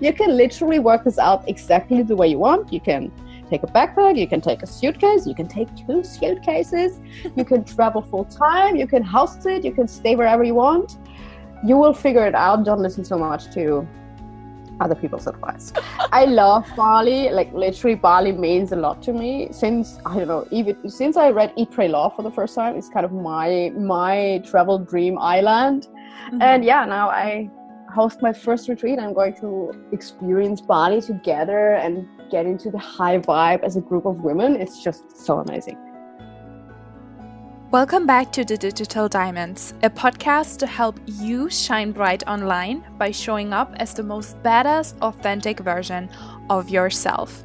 You can literally work this out exactly the way you want. You can take a backpack, you can take a suitcase, you can take two suitcases, you can travel full time, you can house it, you can stay wherever you want. You will figure it out. Don't listen so much to other people's advice. I love Bali. Like literally, Bali means a lot to me. Since I don't know, even since I read Eat, Pray, Love for the first time, it's kind of my my travel dream island. Mm-hmm. And yeah, now I host my first retreat. I'm going to experience Bali together and get into the high vibe as a group of women. It's just so amazing. Welcome back to the Digital Diamonds, a podcast to help you shine bright online by showing up as the most badass, authentic version of yourself.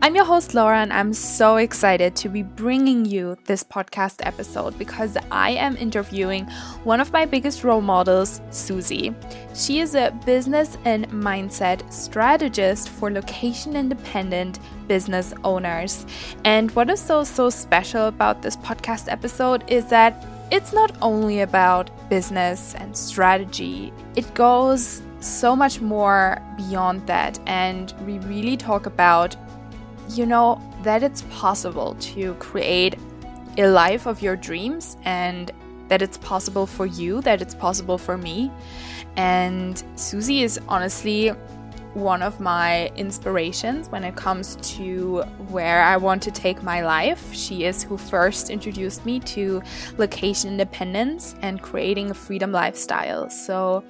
I'm your host, Laura, and I'm so excited to be bringing you this podcast episode because I am interviewing one of my biggest role models, Susie. She is a business and mindset strategist for location independent business owners. And what is so, so special about this podcast episode is that it's not only about business and strategy, it goes so much more beyond that. And we really talk about, you know, that it's possible to create a life of your dreams and that it's possible for you, that it's possible for me. And Susie is honestly one of my inspirations when it comes to where I want to take my life. She is who first introduced me to location independence and creating a freedom lifestyle. So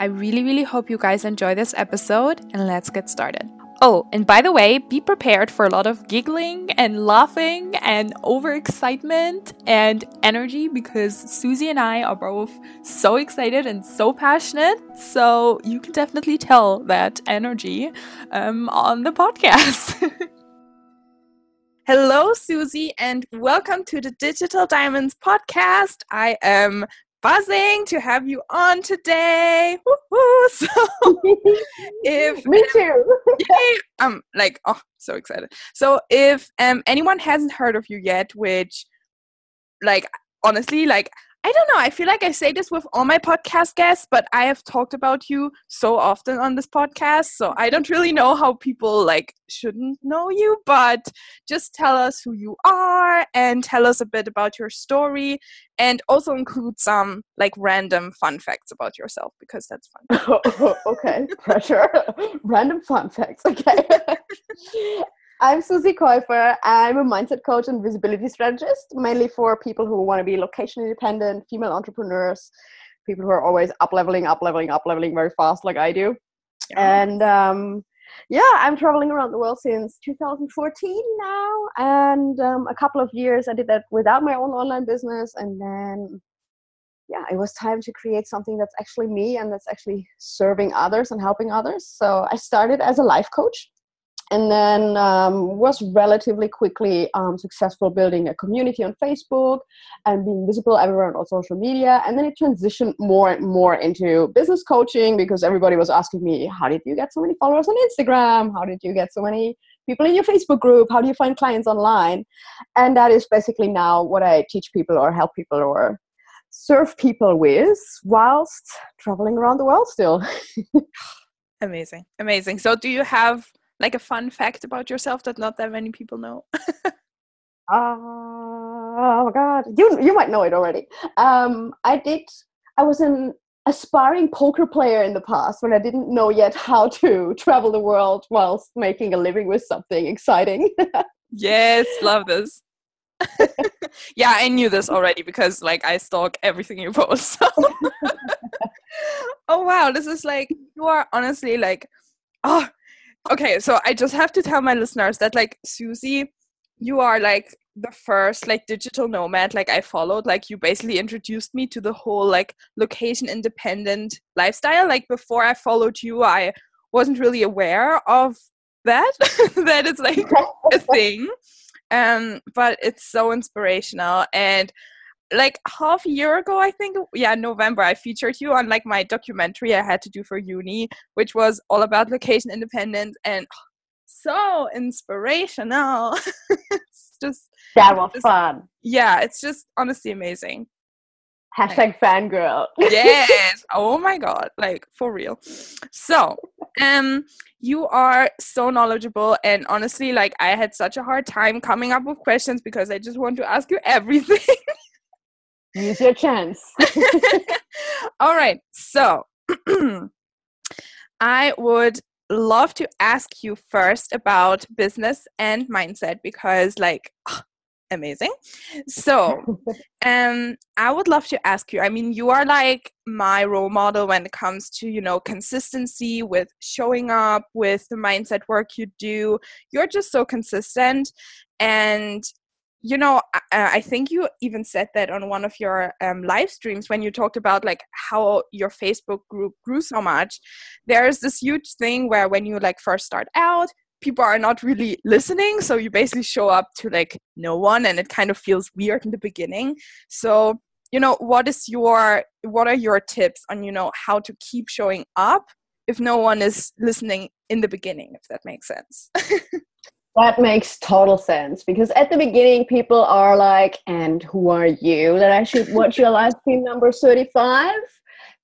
I really, really hope you guys enjoy this episode and let's get started. Oh, and by the way, be prepared for a lot of giggling and laughing and overexcitement and energy because Susie and I are both so excited and so passionate. So you can definitely tell that energy um, on the podcast. Hello, Susie, and welcome to the Digital Diamonds podcast. I am buzzing to have you on today. Woo-hoo. So if me too. yay, I'm like oh so excited. So if um anyone hasn't heard of you yet, which like honestly like I don't know. I feel like I say this with all my podcast guests, but I have talked about you so often on this podcast, so I don't really know how people like shouldn't know you, but just tell us who you are and tell us a bit about your story and also include some like random fun facts about yourself because that's fun. okay, pressure. random fun facts. Okay. I'm Susie Käufer. I'm a mindset coach and visibility strategist, mainly for people who want to be location independent, female entrepreneurs, people who are always up leveling, up leveling, up leveling very fast, like I do. Yeah. And um, yeah, I'm traveling around the world since 2014 now. And um, a couple of years I did that without my own online business. And then, yeah, it was time to create something that's actually me and that's actually serving others and helping others. So I started as a life coach and then um, was relatively quickly um, successful building a community on facebook and being visible everywhere on social media. And then it transitioned more and more into business coaching because everybody was asking me how did you get so many followers on instagram? How did you get so many people in your facebook group? How do you find clients online? And that is basically now what i teach people or help people or serve people with whilst traveling around the world still. Amazing. Amazing. So do you have like a fun fact about yourself that not that many people know? oh God, you you might know it already. Um, I did. I was an aspiring poker player in the past when I didn't know yet how to travel the world whilst making a living with something exciting. yes, love this. yeah, I knew this already because like I stalk everything you post. So. oh wow, this is like you are honestly like oh okay, so I just have to tell my listeners that like Susie, you are like the first like digital nomad like I followed. Like you basically introduced me to the whole like location independent lifestyle. Like before I followed you, I wasn't really aware of that. that is like a thing. Um, but it's so inspirational and like half a year ago i think yeah november i featured you on like my documentary i had to do for uni which was all about location independence and so inspirational it's just that was just, fun yeah it's just honestly amazing Hashtag fangirl. yes. Oh my god. Like for real. So, um, you are so knowledgeable and honestly, like I had such a hard time coming up with questions because I just want to ask you everything. Use your chance. All right. So I would love to ask you first about business and mindset because like amazing so um i would love to ask you i mean you are like my role model when it comes to you know consistency with showing up with the mindset work you do you're just so consistent and you know I, I think you even said that on one of your um, live streams when you talked about like how your facebook group grew so much. There's this huge thing where when you like first start out people are not really listening so you basically show up to like no one and it kind of feels weird in the beginning. So you know what is your what are your tips on you know how to keep showing up if no one is listening in the beginning if that makes sense that makes total sense because at the beginning people are like and who are you that i should watch your live stream number 35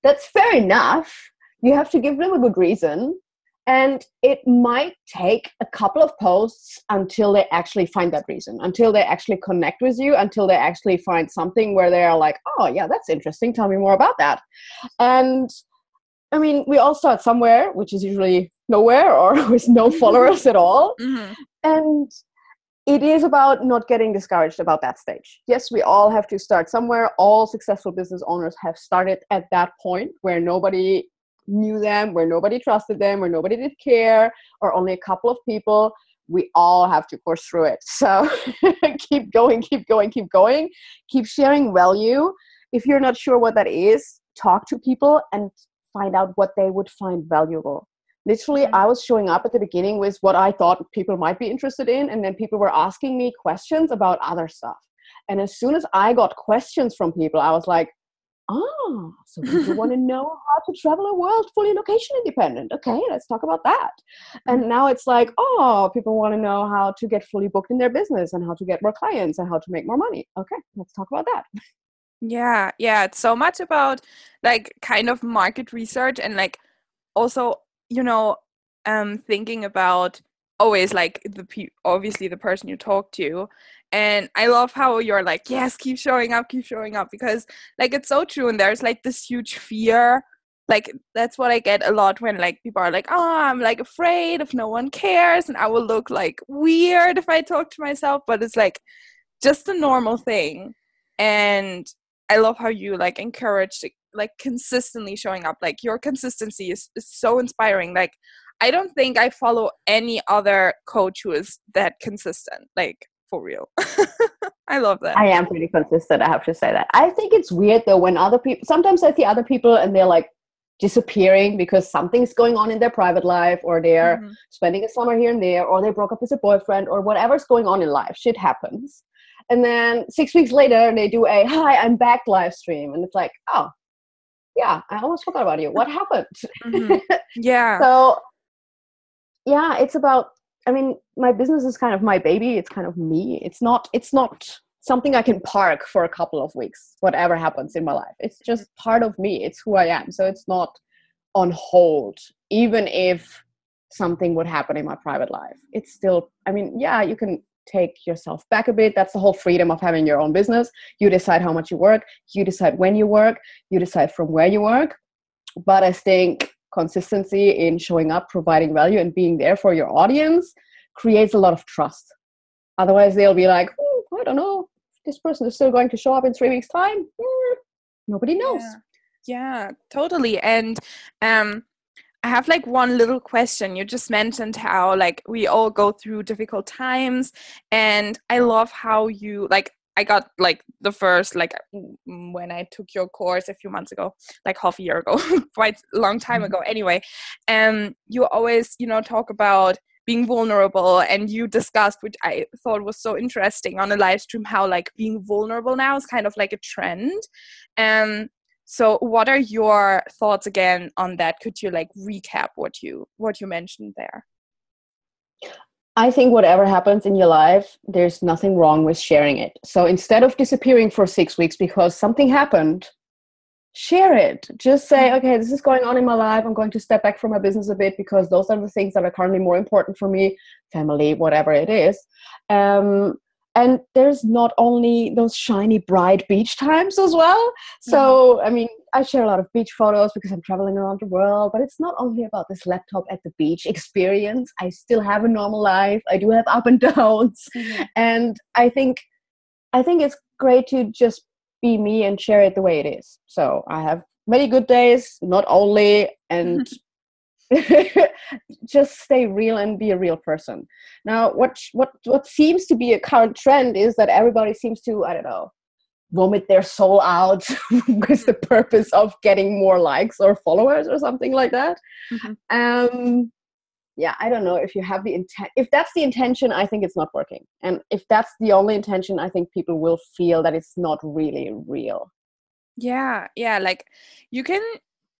that's fair enough you have to give them a good reason and it might take a couple of posts until they actually find that reason, until they actually connect with you, until they actually find something where they are like, oh, yeah, that's interesting. Tell me more about that. And I mean, we all start somewhere, which is usually nowhere or with no followers at all. Mm-hmm. And it is about not getting discouraged about that stage. Yes, we all have to start somewhere. All successful business owners have started at that point where nobody knew them, where nobody trusted them, where nobody did care, or only a couple of people, we all have to course through it. So keep going, keep going, keep going, keep sharing value. If you're not sure what that is, talk to people and find out what they would find valuable. Literally, mm-hmm. I was showing up at the beginning with what I thought people might be interested in, and then people were asking me questions about other stuff. And as soon as I got questions from people, I was like, Ah, so people want to know how to travel a world fully location independent. Okay, let's talk about that. And mm-hmm. now it's like, oh, people want to know how to get fully booked in their business and how to get more clients and how to make more money. Okay, let's talk about that. Yeah, yeah, it's so much about like kind of market research and like also, you know, um thinking about always like the pe- obviously the person you talk to and i love how you're like yes keep showing up keep showing up because like it's so true and there's like this huge fear like that's what i get a lot when like people are like oh i'm like afraid if no one cares and i will look like weird if i talk to myself but it's like just a normal thing and i love how you like encourage like consistently showing up like your consistency is, is so inspiring like I don't think I follow any other coach who is that consistent. Like for real. I love that. I am pretty consistent, I have to say that. I think it's weird though when other people sometimes I see other people and they're like disappearing because something's going on in their private life or they're mm-hmm. spending a summer here and there or they broke up with a boyfriend or whatever's going on in life. Shit happens. And then six weeks later they do a hi, I'm back live stream. And it's like, oh, yeah, I almost forgot about you. What happened? Mm-hmm. Yeah. so yeah it's about i mean my business is kind of my baby it's kind of me it's not it's not something i can park for a couple of weeks whatever happens in my life it's just mm-hmm. part of me it's who i am so it's not on hold even if something would happen in my private life it's still i mean yeah you can take yourself back a bit that's the whole freedom of having your own business you decide how much you work you decide when you work you decide from where you work but i think consistency in showing up, providing value, and being there for your audience creates a lot of trust. Otherwise, they'll be like, oh, I don't know, this person is still going to show up in three weeks' time. Mm, nobody knows. Yeah. yeah, totally. And um, I have like one little question. You just mentioned how like we all go through difficult times, and I love how you like I got like the first like when I took your course a few months ago, like half a year ago, quite a long time mm-hmm. ago. Anyway, um, you always you know talk about being vulnerable, and you discussed, which I thought was so interesting on a live stream, how like being vulnerable now is kind of like a trend. Um, so what are your thoughts again on that? Could you like recap what you what you mentioned there? I think whatever happens in your life, there's nothing wrong with sharing it. So instead of disappearing for six weeks because something happened, share it. Just say, okay, this is going on in my life. I'm going to step back from my business a bit because those are the things that are currently more important for me, family, whatever it is. Um, and there's not only those shiny, bright beach times as well. So, mm-hmm. I mean, I share a lot of beach photos because I'm traveling around the world, but it's not only about this laptop at the beach experience. I still have a normal life. I do have up and downs. Mm-hmm. And I think I think it's great to just be me and share it the way it is. So I have many good days, not only, and just stay real and be a real person. Now, what what what seems to be a current trend is that everybody seems to I don't know vomit their soul out with the purpose of getting more likes or followers or something like that. Mm-hmm. Um, yeah i don't know if you have the intent if that's the intention i think it's not working and if that's the only intention i think people will feel that it's not really real yeah yeah like you can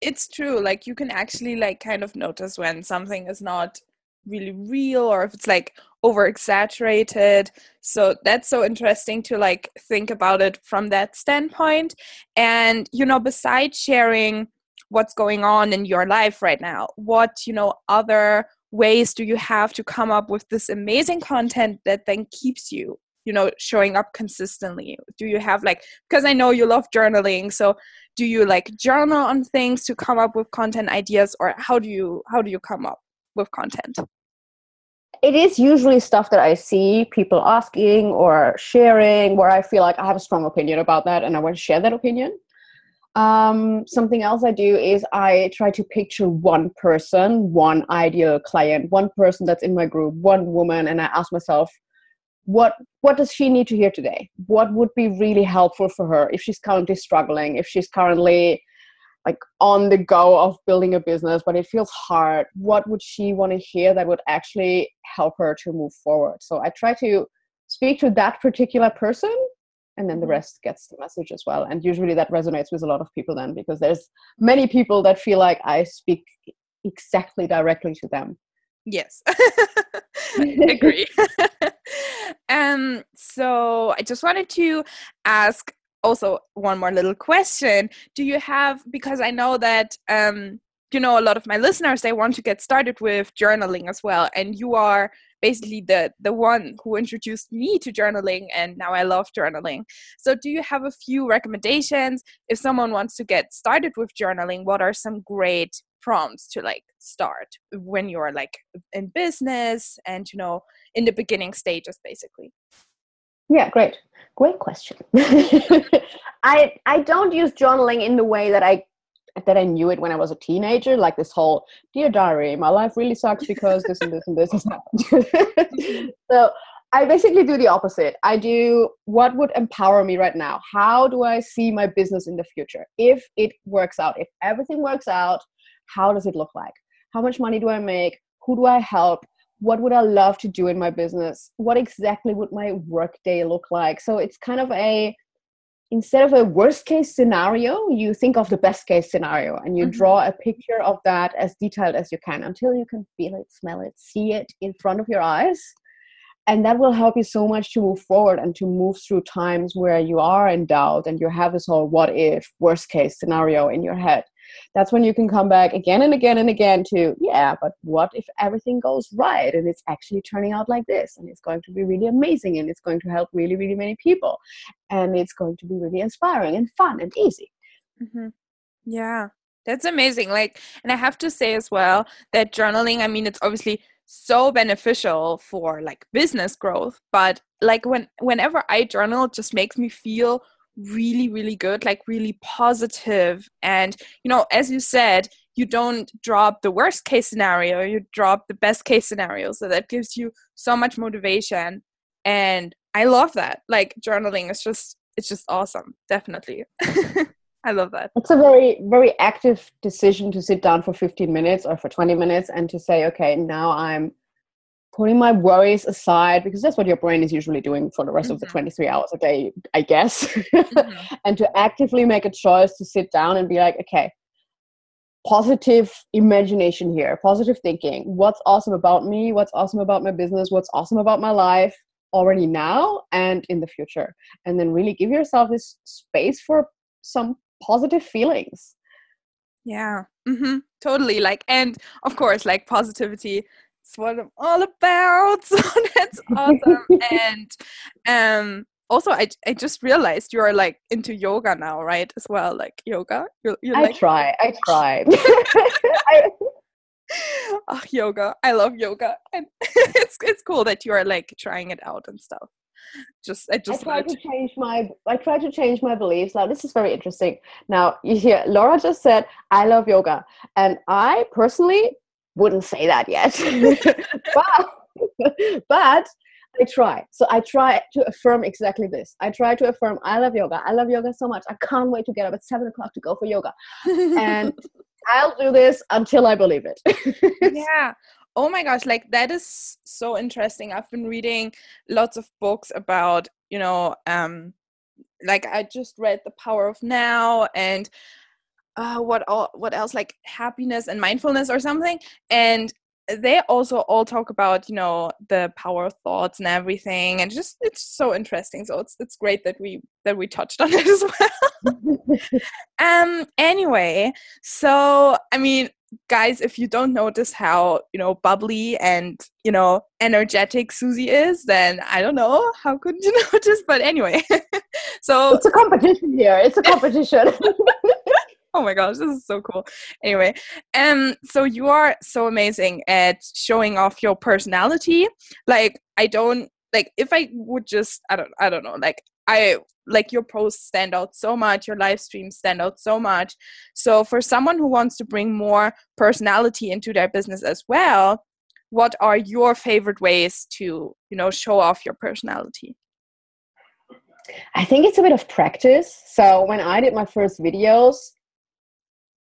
it's true like you can actually like kind of notice when something is not really real or if it's like over exaggerated so that's so interesting to like think about it from that standpoint. And you know besides sharing what's going on in your life right now what you know other ways do you have to come up with this amazing content that then keeps you you know showing up consistently? Do you have like because i know you love journaling so do you like journal on things to come up with content ideas or how do you how do you come up with content? It is usually stuff that i see people asking or sharing where i feel like i have a strong opinion about that and i want to share that opinion. Um, something else I do is I try to picture one person, one ideal client, one person that's in my group, one woman, and I ask myself, what what does she need to hear today? What would be really helpful for her if she's currently struggling, if she's currently like on the go of building a business, but it feels hard. What would she want to hear that would actually help her to move forward? So I try to speak to that particular person and then the rest gets the message as well and usually that resonates with a lot of people then because there's many people that feel like i speak exactly directly to them yes agree um so i just wanted to ask also one more little question do you have because i know that um you know a lot of my listeners they want to get started with journaling as well and you are basically the the one who introduced me to journaling and now I love journaling. So do you have a few recommendations if someone wants to get started with journaling what are some great prompts to like start when you're like in business and you know in the beginning stages basically? Yeah, great. Great question. I I don't use journaling in the way that I that I knew it when I was a teenager, like this whole dear diary, my life really sucks because this and this and this has happened. so I basically do the opposite. I do what would empower me right now. How do I see my business in the future? If it works out, if everything works out, how does it look like? How much money do I make? Who do I help? What would I love to do in my business? What exactly would my work day look like? So it's kind of a instead of a worst case scenario, you think of the best case scenario and you mm-hmm. draw a picture of that as detailed as you can until you can feel it, smell it, see it in front of your eyes. And that will help you so much to move forward and to move through times where you are in doubt and you have this whole what if, worst case scenario in your head that's when you can come back again and again and again to yeah but what if everything goes right and it's actually turning out like this? And it's going to be really amazing and it's going to help really really many people. And it's going to be really inspiring and fun and easy. Mm-hmm. yeah. That's amazing. Like and i have to say as well that journaling i mean it's obviously so beneficial for like business growth but like when whenever i journal just makes me feel really really good like really positive. And you know as you said you don't drop the worst case scenario you drop the best case scenario. So that gives you so much motivation. And i love that. Like journaling is just it's just awesome. Definitely. I love that. It's a very very active decision to sit down for 15 minutes or for 20 minutes and to say okay now i'm putting my worries aside because that's what your brain is usually doing for the rest mm-hmm. of the mm-hmm. 23 hours a day i guess mm-hmm. and to actively make a choice to sit down and be like okay positive imagination here positive thinking what's awesome about me what's awesome about my business what's awesome about my life already now and in the future and then really give yourself this space for some positive feelings. Yeah, mm-hmm. totally. Like, and of course, like positivity is what I'm all about. So that's awesome. and um, also, I I just realized you are like into yoga now, right? As well, like yoga. You're, you're I like- try. I try. I- oh, yoga. I love yoga, and it's it's cool that you are like trying it out and stuff just I just I try to change my I try to change my beliefs. Now this is very interesting. Now you hear Laura just said I love yoga, and I personally wouldn't say that yet, but but I try. So I try to affirm exactly this. I try to affirm I love yoga. I love yoga so much. I can't wait to get up at seven o'clock to go for yoga, and I'll do this until I believe it. yeah oh my gosh like that is so interesting i've been reading lots of books about you know um like i just read the power of now and uh, what all, what else like happiness and mindfulness or something and they also all talk about you know the power of thoughts and everything and just it's so interesting so it's it's great that we that we touched on it as well. Um anyway so i mean guys if you don't notice how you know bubbly and you know energetic susie is then i don't know how could you notice but anyway so it's a competition here it's a competition oh my gosh this is so cool. Anyway um so you are so amazing at showing off your personality. Like i don't like if i would just i don't i don't know like i like your posts stand out so much your live streams stand out so much. So for someone who wants to bring more personality into their business as well what are your favorite ways to you know show off your personality? I think it's a bit of practice. So when i did my first videos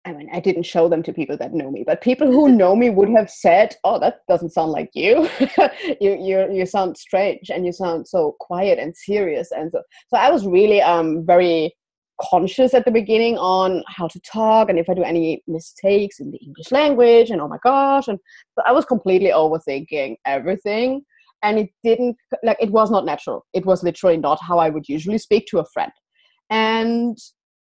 I mean, I didn't show them to people that know me, but people who know me would have said, "Oh, that doesn't sound like you. you you you sound strange, and you sound so quiet and serious." And so, so I was really um very conscious at the beginning on how to talk and if I do any mistakes in the English language, and oh my gosh, and so I was completely overthinking everything, and it didn't like it was not natural. It was literally not how I would usually speak to a friend, and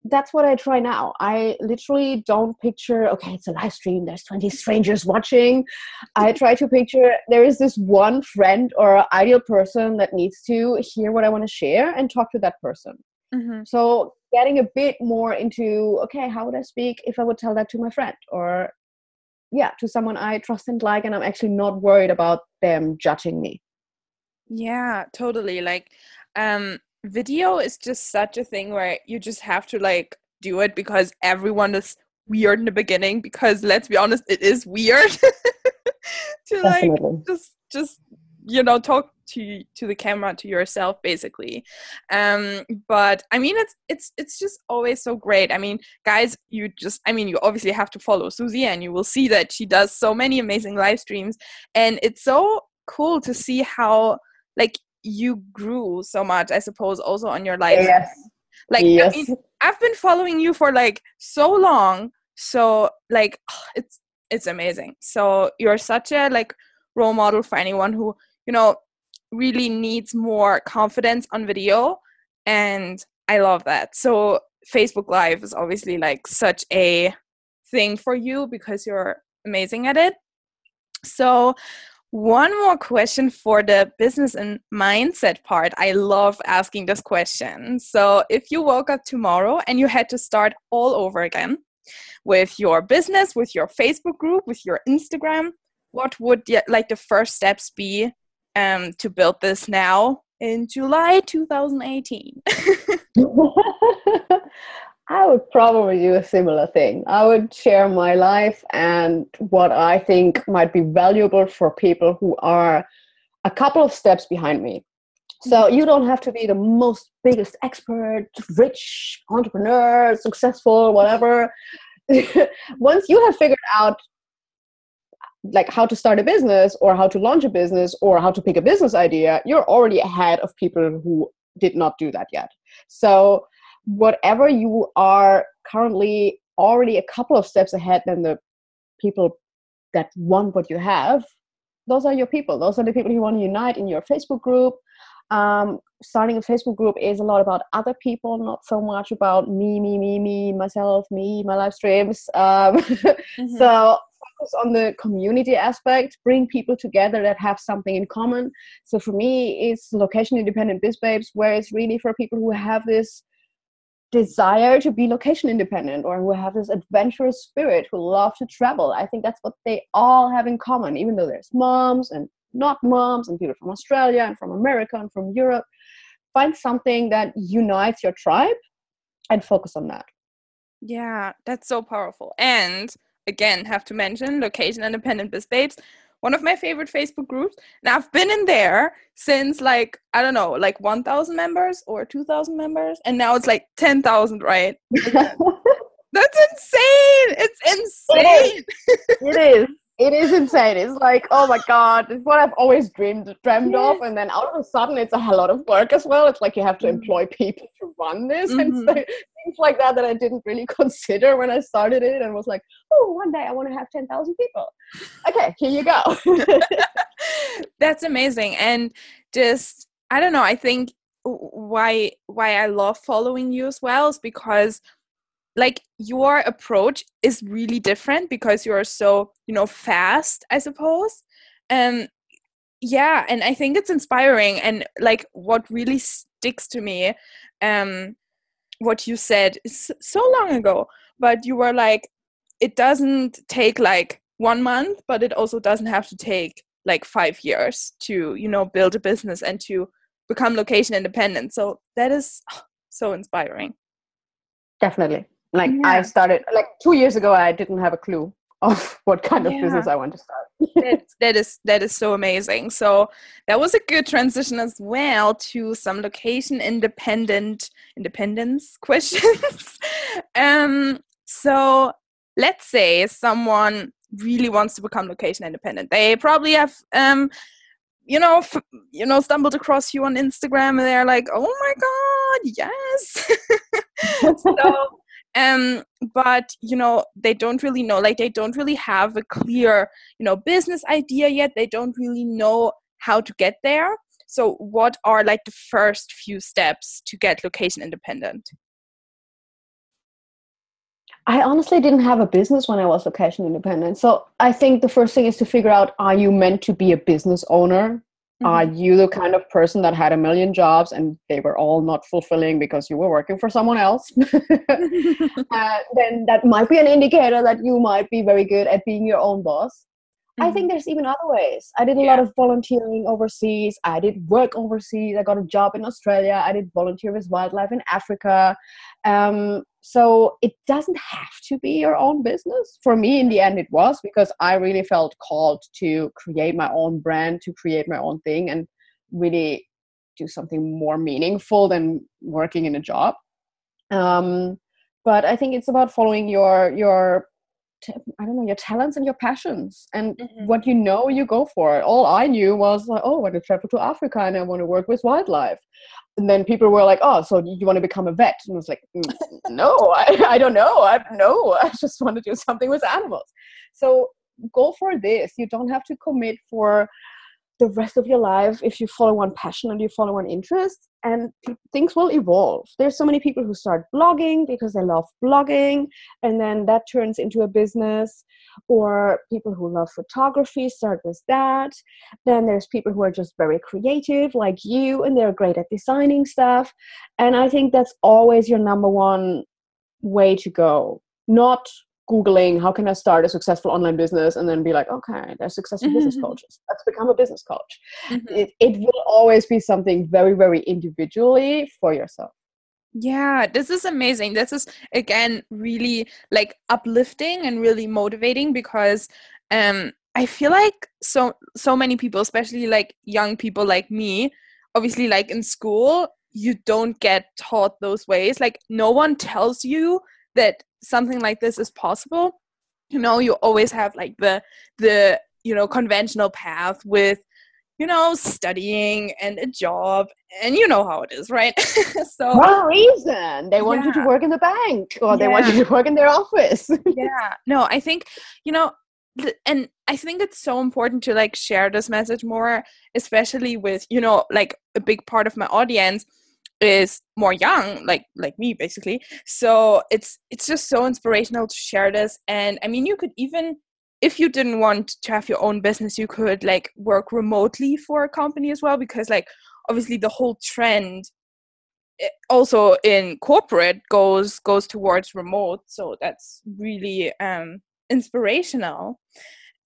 that's what I try now. I literally don't picture, okay, it's a live stream, there's 20 strangers watching. I try to picture there is this one friend or ideal person that needs to hear what I want to share and talk to that person. Mm-hmm. So, getting a bit more into, okay, how would I speak if I would tell that to my friend or, yeah, to someone I trust and like, and I'm actually not worried about them judging me. Yeah, totally. Like, um, video is just such a thing where you just have to like do it because everyone is weird in the beginning because let's be honest it is weird to like just just you know talk to to the camera to yourself basically. Um but i mean it's it's it's just always so great. I mean guys you just i mean you obviously have to follow susie and you will see that she does so many amazing live streams. And it's so cool to see how like you grew so much i suppose also on your life yes. like yes. I mean, i've been following you for like so long so like it's it's amazing so you're such a like role model for anyone who you know really needs more confidence on video and i love that so facebook live is obviously like such a thing for you because you're amazing at it so one more question for the business and mindset part. I love asking this question. So, if you woke up tomorrow and you had to start all over again with your business, with your Facebook group, with your Instagram, what would like the first steps be um, to build this now in July 2018? I would probably do a similar thing. I would share my life and what I think might be valuable for people who are a couple of steps behind me. So mm-hmm. you don't have to be the most biggest expert, rich entrepreneur, successful, whatever. Once you have figured out like how to start a business or how to launch a business or how to pick a business idea, you're already ahead of people who did not do that yet. So whatever you are currently already a couple of steps ahead than the people that want what you have those are your people. Those are the people you want to unite in your facebook group. Um, starting a facebook group is a lot about other people not so much about me me me me myself me my live streams. Um, mm-hmm. so focus on the community aspect. Bring people together that have something in common. So for me it's location independent biz babes where it's really for people who have this desire to be location independent or who have this adventurous spirit who love to travel. I think that's what they all have in common even though there's moms and not moms and people from australia and from america and from europe. Find something that unites your tribe and focus on that. Yeah that's so powerful. And again have to mention location independent biz babes one of my favorite facebook groups. And i've been in there since like i don't know like 1000 members or 2000 members. And now it's like 10000 right? That's insane. It's insane it is. it is it is insane. It's like, oh my god, it's what I've always dreamed dreamed yeah. of, and then all of a sudden, it's a lot of work as well. It's like you have to mm-hmm. employ people to run this mm-hmm. and things like that that I didn't really consider when I started it, and was like, oh, one day I want to have ten thousand people. Okay, here you go. That's amazing, and just I don't know. I think why why I love following you as well is because like your approach is really different because you're so you know fast i suppose. Um yeah and i think it's inspiring. And like what really sticks to me um what you said is so long ago but you were like it doesn't take like one month but it also doesn't have to take like five years to you know build a business and to become location independent. So that is so inspiring. Definitely like yeah. I started like two years ago, I didn't have a clue of what kind of yeah. business I want to start. that, that is that is so amazing. So that was a good transition as well to some location independent independence questions. um, so let's say someone really wants to become location independent. They probably have um, you know, f- you know, stumbled across you on Instagram and they're like, "Oh my god, yes!" so um but you know they don't really know like they don't really have a clear you know business idea yet. They don't really know how to get there. So what are like the first few steps to get location independent? I honestly didn't have a business when I was location independent. So I think the first thing is to figure out are you meant to be a business owner Mm-hmm. Are you the kind of person that had a million jobs and they were all not fulfilling because you were working for someone else? uh, then that might be an indicator that you might be very good at being your own boss. Mm-hmm. I think there's even other ways. I did a yeah. lot of volunteering overseas. I did work overseas. I got a job in Australia. I did volunteer with wildlife in Africa. Um, so it doesn't have to be your own business. For me, in the end, it was because I really felt called to create my own brand, to create my own thing, and really do something more meaningful than working in a job. Um, but I think it's about following your your I don't know your talents and your passions and mm-hmm. what you know you go for. All I knew was like, oh, I want to travel to Africa and I want to work with wildlife and then people were like, "Oh, so you want to become a vet?" And I was like, mm, "No, I, I don't know. I no, I just want to do something with animals." So go for this. You don't have to commit for the rest of your life if you follow one passion and you follow one interest and things will evolve there's so many people who start blogging because they love blogging and then that turns into a business or people who love photography start with that. Then there's people who are just very creative like you and they're great at designing stuff. And i think that's always your number one way to go. Not googling how can i start a successful online business and then be like okay there's successful mm-hmm. business coaches. Let's become a business coach. Mm-hmm. it, it will always be something very very individually for yourself yeah this is amazing. This is again really like uplifting and really motivating because um i feel like so so many people especially like young people like me obviously like in school you don't get taught those ways. Like no one tells you that something like this is possible. You know you always have like the the you know conventional path with you know studying and a job and you know how it is right? So one reason. They want yeah. you to work in the bank or they want you to work in their office. Yeah. No i think you know and i think it's so important to like share this message more especially with you know like a big part of my audience is more young like like me basically. So it's it's just so inspirational to share this. And i mean you could even if you didn't want to have your own business you could like work remotely for a company as well because like obviously the whole trend eh, also in corporate goes goes towards remote so that's really um inspirational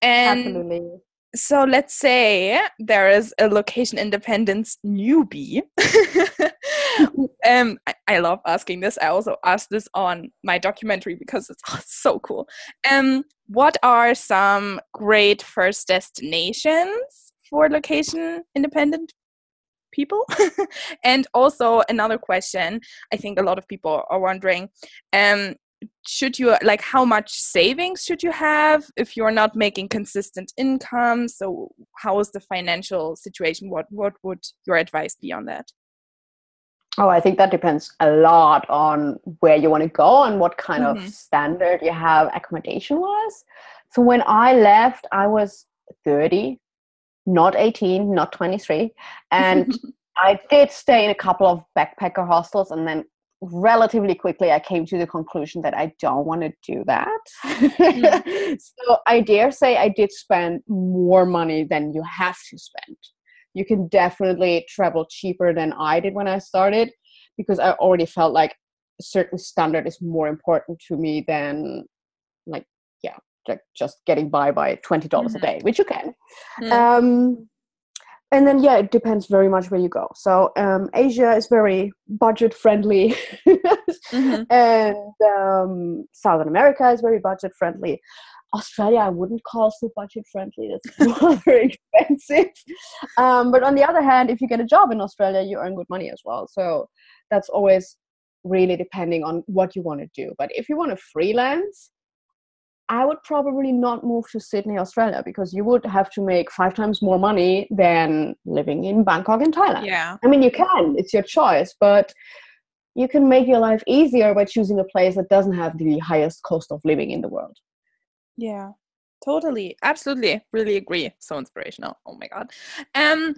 and Absolutely. So let's say there is a location independence newbie. Um I, I, love asking this. I also asked this on my documentary because it's oh, so cool. Um what are some great first destinations for location independent people? And also another question i think a lot of people are wondering um should you like how much savings should you have if you're not making consistent income so how is the financial situation what what would your advice be on that Oh, I think that depends a lot on where you want to go and what kind mm-hmm. of standard you have accommodation wise. So when I left, I was 30, not 18, not 23. And I did stay in a couple of backpacker hostels and then relatively quickly I came to the conclusion that I don't want to do that. Mm-hmm. so I dare say I did spend more money than you have to spend you can definitely travel cheaper than I did when I started because I already felt like a certain standard is more important to me than like yeah like just getting by by twenty dollars mm-hmm. a day, which you can. Mm-hmm. Um, and then yeah, it depends very much where you go. So um, Asia is very budget friendly, mm-hmm. and um, Southern America is very budget friendly. Australia, I wouldn't call so budget friendly. That's very expensive. Um, but on the other hand, if you get a job in Australia, you earn good money as well. So that's always really depending on what you want to do. But if you want to freelance, I would probably not move to Sydney, Australia, because you would have to make five times more money than living in Bangkok in Thailand. Yeah. I mean, you can, it's your choice, but you can make your life easier by choosing a place that doesn't have the highest cost of living in the world. Yeah, totally. Absolutely. Really agree. So inspirational. Oh my god. Um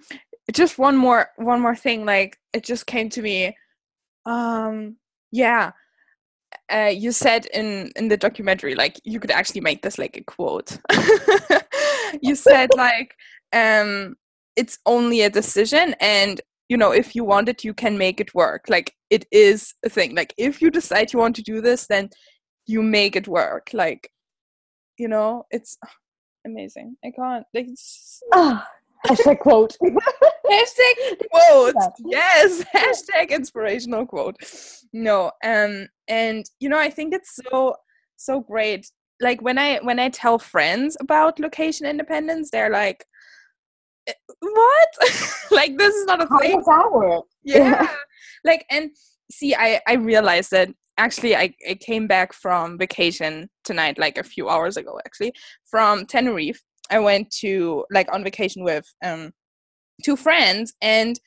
just one more one more thing like it just came to me um yeah uh, you said in in the documentary like you could actually make this like a quote. You said like um it's only a decision and you know if you want it you can make it work. Like it is a thing. Like if you decide you want to do this then you make it work. Like you know it's amazing. I can't like it's... oh, hashtag quote hashtag quote yes. Hashtag inspirational quote. No um and you know i think it's so so great. Like when i when i tell friends about location independence they're like eh, what? Like this is not a How thing. does that work? yeah. yeah. Like and see i i realized that actually I, I came back from vacation tonight like a few hours ago actually from tenerife. I went to like on vacation with um two friends and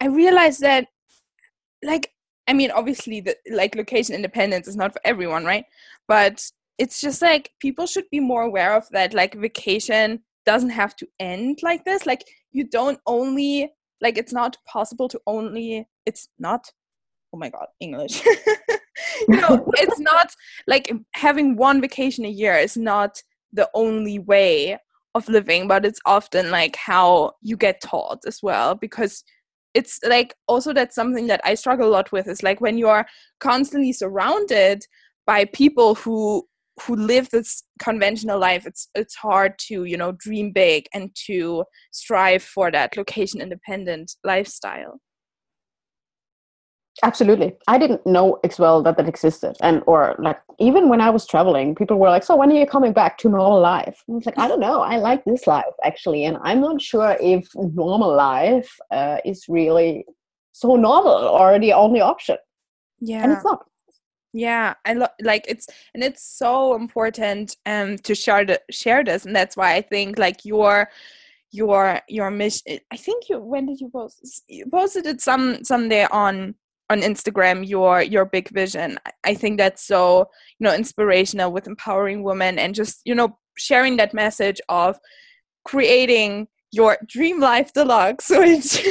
i realized that like i mean obviously the like location independence is not for everyone right? But it's just like people should be more aware of that like vacation doesn't have to end like this. Like you don't only like it's not possible to only it's not oh my god english. Know it's not like having one vacation a year is not the only way of living but it's often like how you get taught as well because it's like also that's something that i struggle a lot with is like when you are constantly surrounded by people who who live this conventional life it's it's hard to you know dream big and to strive for that location independent lifestyle absolutely. I didn't know as well that that existed and or like even when i was traveling people were like so when are you coming back to normal life? And i was like i don't know. I like this life actually and i'm not sure if normal life uh, is really so normal or the only option. Yeah and it's not. Yeah. I lo- like it's and it's so important um to share the, share this and that's why i think like your your your mission i think you when did you post you posted it some someday on on Instagram your your big vision. I think that's so you know inspirational with empowering women and just you know sharing that message of creating your dream life deluxe which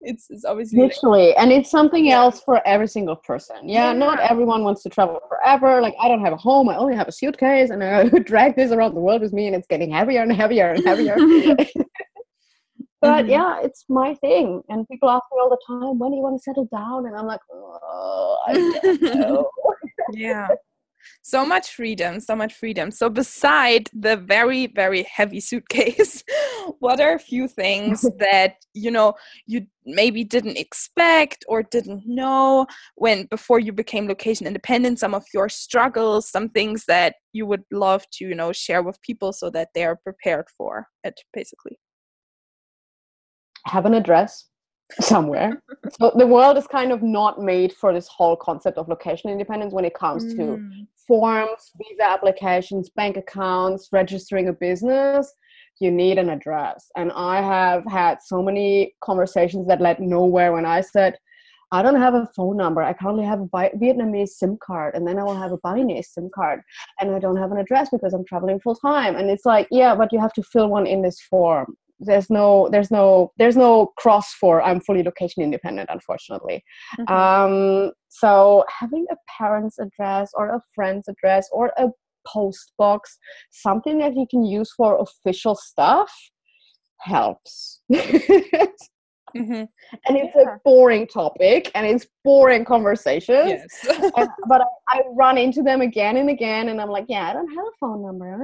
it's, it's obviously literally and it's something yeah. else for every single person. Yeah, yeah, not everyone wants to travel forever. Like i don't have a home. I only have a suitcase and i drag this around the world with me and it's getting heavier and heavier and heavier but mm-hmm. yeah it's my thing and people ask me all the time when do you want to settle down? And i'm like oh i don't know. Yeah. So much freedom so much freedom. So beside the very very heavy suitcase what are a few things that you know you maybe didn't expect or didn't know when before you became location independent some of your struggles some things that you would love to you know share with people so that they are prepared for it basically have an address somewhere. so the world is kind of not made for this whole concept of location independence when it comes mm. to forms, visa applications, bank accounts, registering a business. You need an address. And I have had so many conversations that led nowhere when I said, I don't have a phone number. I currently have a Vietnamese SIM card, and then I will have a Balinese SIM card, and I don't have an address because I'm traveling full time. And it's like, yeah, but you have to fill one in this form there's no there's no there's no cross for i'm fully location independent unfortunately mm-hmm. um, so having a parent's address or a friend's address or a post box something that you can use for official stuff helps Mm-hmm. And it's yeah. a boring topic and it's boring conversations. Yes. and, but I, I, run into them again and again, and I'm like, yeah, I don't have a phone number.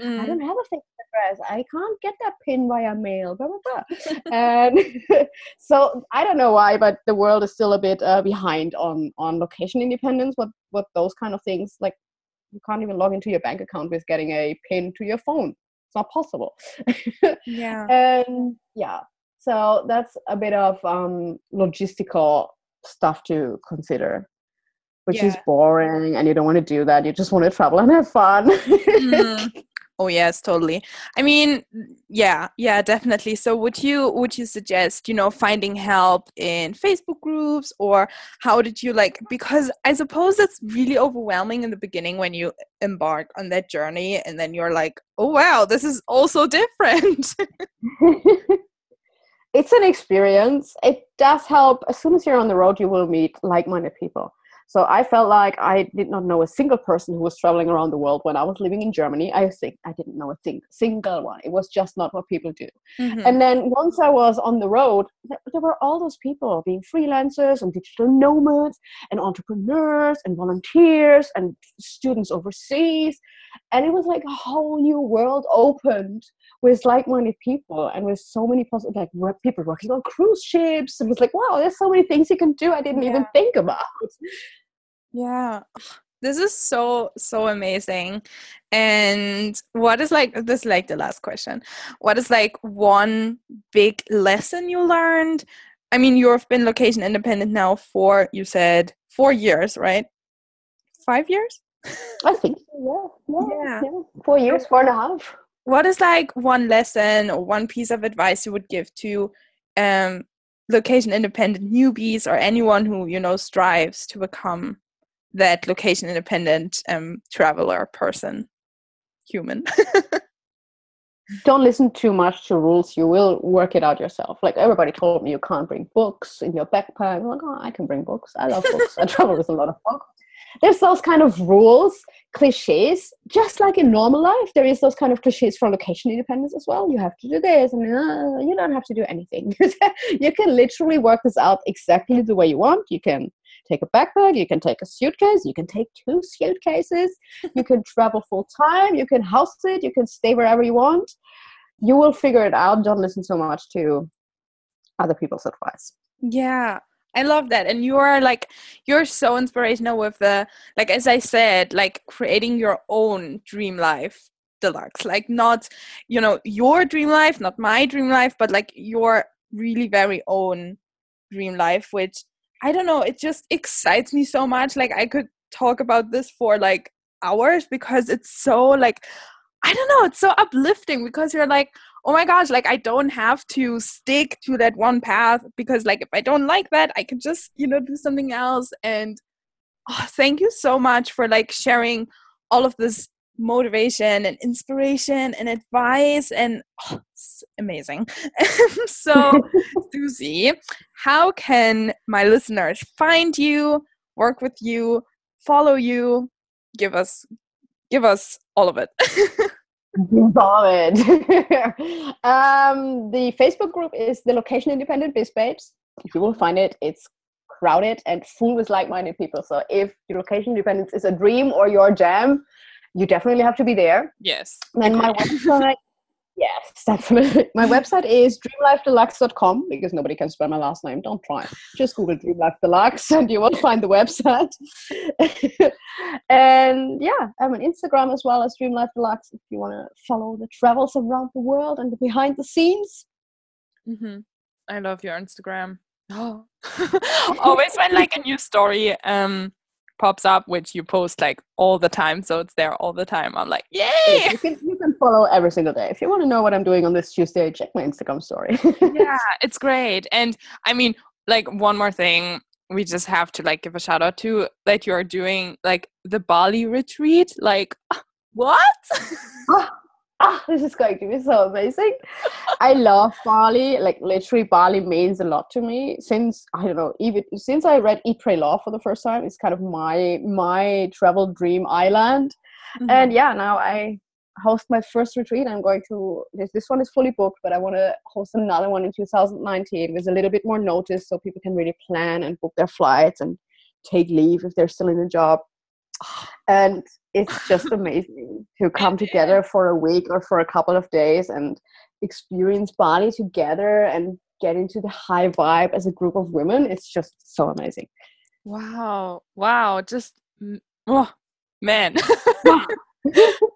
Mm. I don't have a Facebook address. I can't get that pin via mail. Blah blah blah. and so I don't know why, but the world is still a bit uh, behind on on location independence. What what those kind of things like you can't even log into your bank account with getting a pin to your phone. It's not possible. yeah. And yeah, so that's a bit of um, logistical stuff to consider, which yeah. is boring, and you don't want to do that. You just want to travel and have fun. mm. Oh yes, totally. I mean, yeah, yeah, definitely. So would you would you suggest, you know, finding help in Facebook groups or how did you like because I suppose it's really overwhelming in the beginning when you embark on that journey and then you're like, "Oh wow, this is also different." it's an experience. It does help. As soon as you're on the road, you will meet like minded people. So I felt like I did not know a single person who was traveling around the world when I was living in Germany. I think I didn't know a thing, single one. It was just not what people do. Mm-hmm. And then once I was on the road, there were all those people being freelancers and digital nomads and entrepreneurs and volunteers and students overseas. And it was like a whole new world opened with like-minded people and with so many possible like people working on cruise ships. It was like, wow, there's so many things you can do I didn't yeah. even think about. Yeah. This is so so amazing. And what is like this is like the last question. What is like one big lesson you learned? I mean, you've been location independent now for you said 4 years, right? 5 years? I think so, yeah. Yeah. yeah. 4 years, four and a half what is like one lesson or one piece of advice you would give to um, location independent newbies or anyone who you know strives to become that location independent um, traveler person human? Don't listen too much to rules. You will work it out yourself. Like everybody told me you can't bring books in your backpack. I'm like oh i can bring books. I love books. I travel with a lot of books there's those kind of rules cliches just like in normal life there is those kind of cliches for location independence as well. You have to do this and uh, you don't have to do anything. You can literally work this out exactly the way you want. You can take a backpack you can take a suitcase you can take two suitcases you can travel full time you can house it you can stay wherever you want. You will figure it out. Don't listen so much to other people's advice. Yeah I love that. And you are like you're so inspirational with the like as I said, like creating your own dream life deluxe. Like not, you know, your dream life, not my dream life, but like your really very own dream life, which I don't know, it just excites me so much. Like I could talk about this for like hours because it's so like I don't know, it's so uplifting because you're like, oh my gosh, like I don't have to stick to that one path because like if I don't like that, I can just, you know, do something else. And oh, thank you so much for like sharing all of this motivation and inspiration and advice and oh, it's amazing. so, Susie, how can my listeners find you, work with you, follow you? Give us give us all of it. Solid. um, the Facebook group is the Location Independent Biz Babes. If You will find it. It's crowded and full with like-minded people. So if your location independence is a dream or your jam, you definitely have to be there. Yes. And my website, yes, definitely. My website is dreamlifedeluxe.com because nobody can spell my last name. Don't try. Just Google Dream Life Deluxe and you will find the website. and yeah, I have an Instagram as well as Dream Life Deluxe if you want to follow the travels around the world and the behind the scenes. Mm-hmm. I love your Instagram. Oh, always when like a new story um pops up, which you post like all the time, so it's there all the time. I'm like, yay! You can, you can follow every single day. If you want to know what I'm doing on this Tuesday, check my Instagram story. yeah, it's great. And I mean, like one more thing, we just have to like give a shout out to that you're doing like the Bali retreat. Like, what? Ah, Ah, this is going to be so amazing. I love Bali. Like literally, Bali means a lot to me. Since I don't know, even since I read Eat, Pray, Love for the first time, it's kind of my my travel dream island. Mm-hmm. And yeah, now I host my first retreat. I'm going to this this one is fully booked, but I want to host another one in 2019 with a little bit more notice, so people can really plan and book their flights and take leave if they're still in a job. And it's just amazing to come together for a week or for a couple of days and experience Bali together and get into the high vibe as a group of women. It's just so amazing. Wow. Wow. Just, oh, man.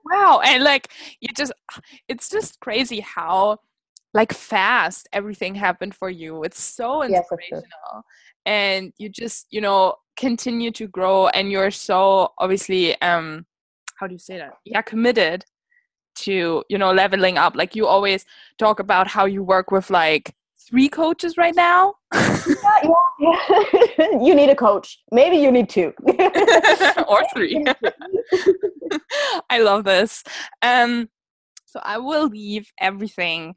wow. And like, you just, it's just crazy how like fast everything happened for you. It's so inspirational. Yes, and you just, you know, continue to grow and you're so obviously um how do you say that? Yeah committed to you know leveling up. Like you always talk about how you work with like three coaches right now. Yeah, yeah, yeah. you need a coach. Maybe you need two. Or three. I love this. Um so i will leave everything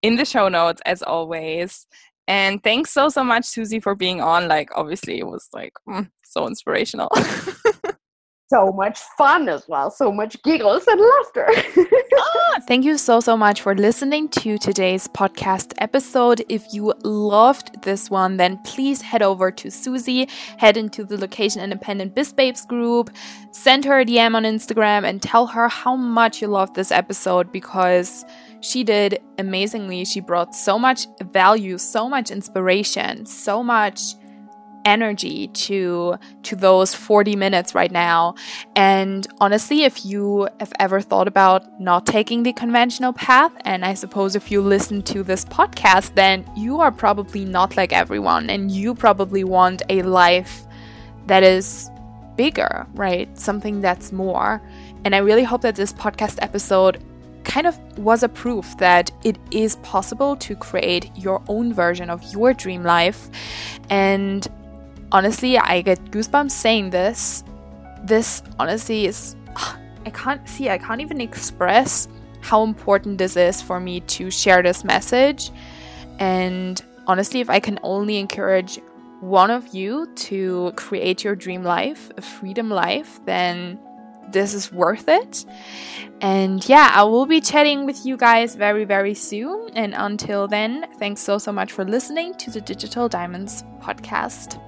in the show notes as always and thanks so, so much, Susie, for being on. Like, obviously, it was like mm, so inspirational. so much fun as well. So much giggles and laughter. ah, thank you so, so much for listening to today's podcast episode. If you loved this one, then please head over to Susie, head into the Location Independent Biz Babes group, send her a DM on Instagram, and tell her how much you loved this episode because she did amazingly. She brought so much value, so much inspiration, so much energy to to those 40 minutes right now. And honestly if you have ever thought about not taking the conventional path and i suppose if you listen to this podcast then you are probably not like everyone and you probably want a life that is bigger right? Something that's more. And i really hope that this podcast episode kind of was a proof that it is possible to create your own version of your dream life. And honestly, I get goosebumps saying this. This honestly is, I can't see, I can't even express how important this is for me to share this message. And honestly, if I can only encourage one of you to create your dream life, a freedom life, then this is worth it. And yeah, I will be chatting with you guys very, very soon. And until then, thanks so, so much for listening to the Digital Diamonds podcast.